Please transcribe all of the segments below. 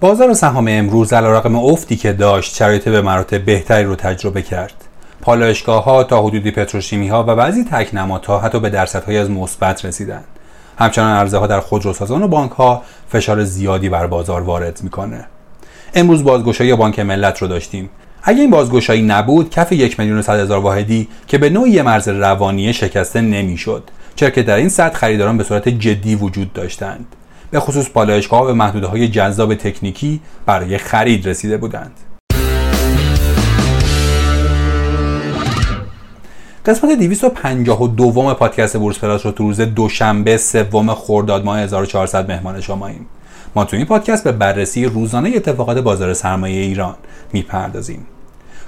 بازار سهام امروز علیرغم افتی که داشت شرایط به مراتب بهتری رو تجربه کرد. پالایشگاه ها تا حدودی پتروشیمی ها و بعضی ها حتی به درصدهایی از مثبت رسیدند همچنان عرضه ها در خودروسازان و بانک ها فشار زیادی بر بازار وارد می‌کنه. امروز بازگشایی بانک ملت رو داشتیم. اگه این بازگشایی نبود کف یک میلیون صد هزار واحدی که به نوعی مرز روانی شکسته نمی‌شد. چرا که در این سطح خریداران به صورت جدی وجود داشتند. به خصوص پالایشگاه به محدوده های جذاب تکنیکی برای خرید رسیده بودند. قسمت 252 پادکست بورس پلاس رو تو روز دوشنبه سوم خرداد ماه 1400 مهمان شماییم ما تو این پادکست به بررسی روزانه اتفاقات بازار سرمایه ایران می‌پردازیم.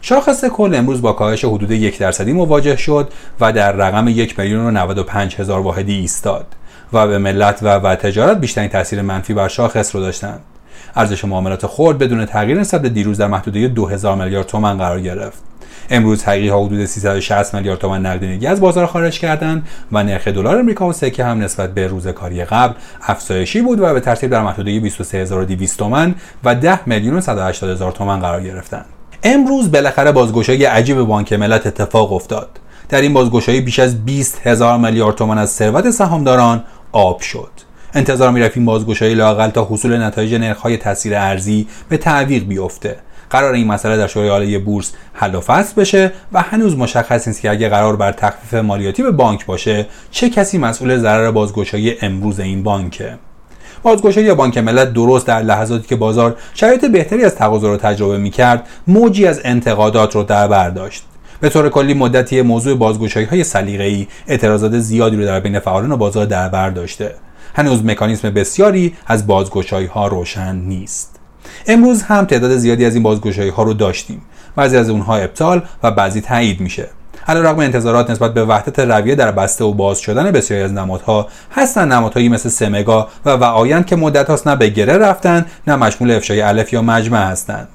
شاخص کل امروز با کاهش حدود یک درصدی مواجه شد و در رقم یک میلیون و 95 هزار واحدی ایستاد. و به ملت و, و تجارت بیشترین تاثیر منفی بر شاخص رو داشتند ارزش معاملات خرد بدون تغییر نسبت دیروز در محدوده 2000 میلیارد تومان قرار گرفت. امروز حقیقی ها حدود 360 میلیارد تومان نقدینگی از بازار خارج کردند و نرخ دلار امریکا و سکه هم نسبت به روز کاری قبل افزایشی بود و به ترتیب در محدوده 23200 تومان و 10 میلیون و 180 هزار تومان قرار گرفتند امروز بالاخره بازگشایی عجیب بانک ملت اتفاق افتاد. در این بازگشایی بیش از 20 هزار میلیارد تومان از ثروت سهامداران آب شد. انتظار می‌رفت بازگشایی لاقل تا حصول نتایج نرخ‌های تاثیر ارزی به تعویق بیفته. قرار این مسئله در شورای عالی بورس حل و فصل بشه و هنوز مشخص نیست که اگه قرار بر تخفیف مالیاتی به بانک باشه چه کسی مسئول ضرر بازگشایی امروز این بانکه بازگشایی بانک ملت درست در لحظاتی که بازار شرایط بهتری از تقاضا رو تجربه می‌کرد موجی از انتقادات رو در بر داشت به طور کلی مدتی موضوع بازگشایی های سلیقه‌ای اعتراضات زیادی رو در بین فعالان بازار در بر داشته. هنوز مکانیزم بسیاری از بازگشایی ها روشن نیست. امروز هم تعداد زیادی از این بازگشایی ها رو داشتیم. بعضی از اونها ابطال و بعضی تایید میشه. رغم انتظارات نسبت به وحدت رویه در بسته و باز شدن بسیاری از نمادها هستن. نمادهایی مثل سمگا و وعایند که مدت هاست نه به گره رفتن نه مشمول افشای الف یا مجمع هستند.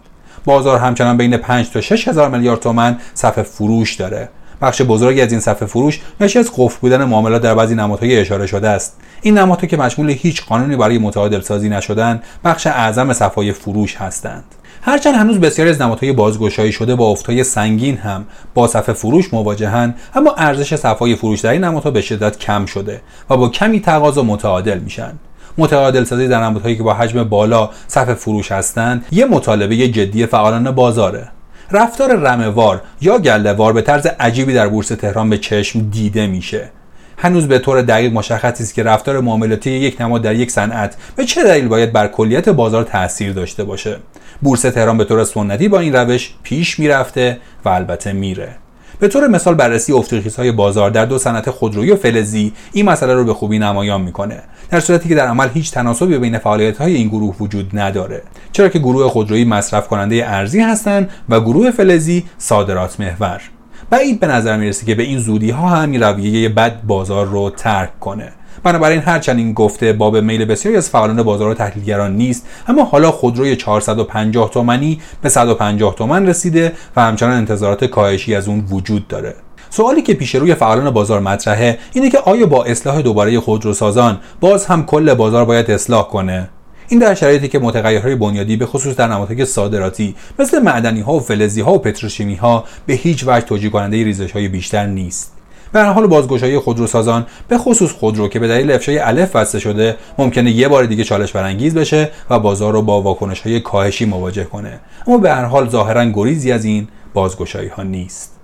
بازار همچنان بین 5 تا 6 هزار میلیارد تومن صف فروش داره. بخش بزرگی از این صفحه فروش ناشی از قفل بودن معاملات در بعضی نمادهای اشاره شده است. این نمادها که مشمول هیچ قانونی برای متعادل سازی نشدن بخش اعظم صفحه فروش هستند. هرچند هنوز بسیاری از نمادهای بازگشایی شده با افتهای سنگین هم با صفحه فروش مواجهند اما ارزش صفحه فروش در این نمادها به شدت کم شده و با کمی تقاضا متعادل میشن. متعادل سازی در نمادهایی که با حجم بالا صفحه فروش هستند یه مطالبه جدی فعالان بازاره. رفتار رموار یا گلهوار به طرز عجیبی در بورس تهران به چشم دیده میشه. هنوز به طور دقیق مشخص است که رفتار معاملاتی یک نماد در یک صنعت به چه دلیل باید بر کلیت بازار تاثیر داشته باشه. بورس تهران به طور سنتی با این روش پیش می‌رفته و البته میره. به طور مثال بررسی های بازار در دو صنعت خودرویی و فلزی این مسئله رو به خوبی نمایان می‌کنه. در صورتی که در عمل هیچ تناسبی بین فعالیت های این گروه وجود نداره. چرا که گروه خودرویی مصرف کننده ارزی هستند و گروه فلزی صادرات محور. بعید به نظر می‌رسه که به این زودی ها هم رویه بد بازار رو ترک کنه. بنابراین هرچند این گفته باب میل بسیاری از فعالان بازار تحلیلگران نیست اما حالا خودروی 450 تومانی به 150 تومن رسیده و همچنان انتظارات کاهشی از اون وجود داره. سوالی که پیش روی فعالان بازار مطرحه اینه که آیا با اصلاح دوباره خودروسازان باز هم کل بازار باید اصلاح کنه؟ این در شرایطی که متغیرهای بنیادی به خصوص در نمادهای صادراتی مثل معدنی ها و فلزی ها و پتروشیمی ها به هیچ وجه توجیه کننده ریزش های بیشتر نیست. به هر حال بازگشایی خودروسازان به خصوص خودرو که به دلیل افشای الف بسته شده ممکنه یه بار دیگه چالش برانگیز بشه و بازار رو با واکنش های کاهشی مواجه کنه. اما به هر حال ظاهرا گریزی از این بازگشایی ها نیست.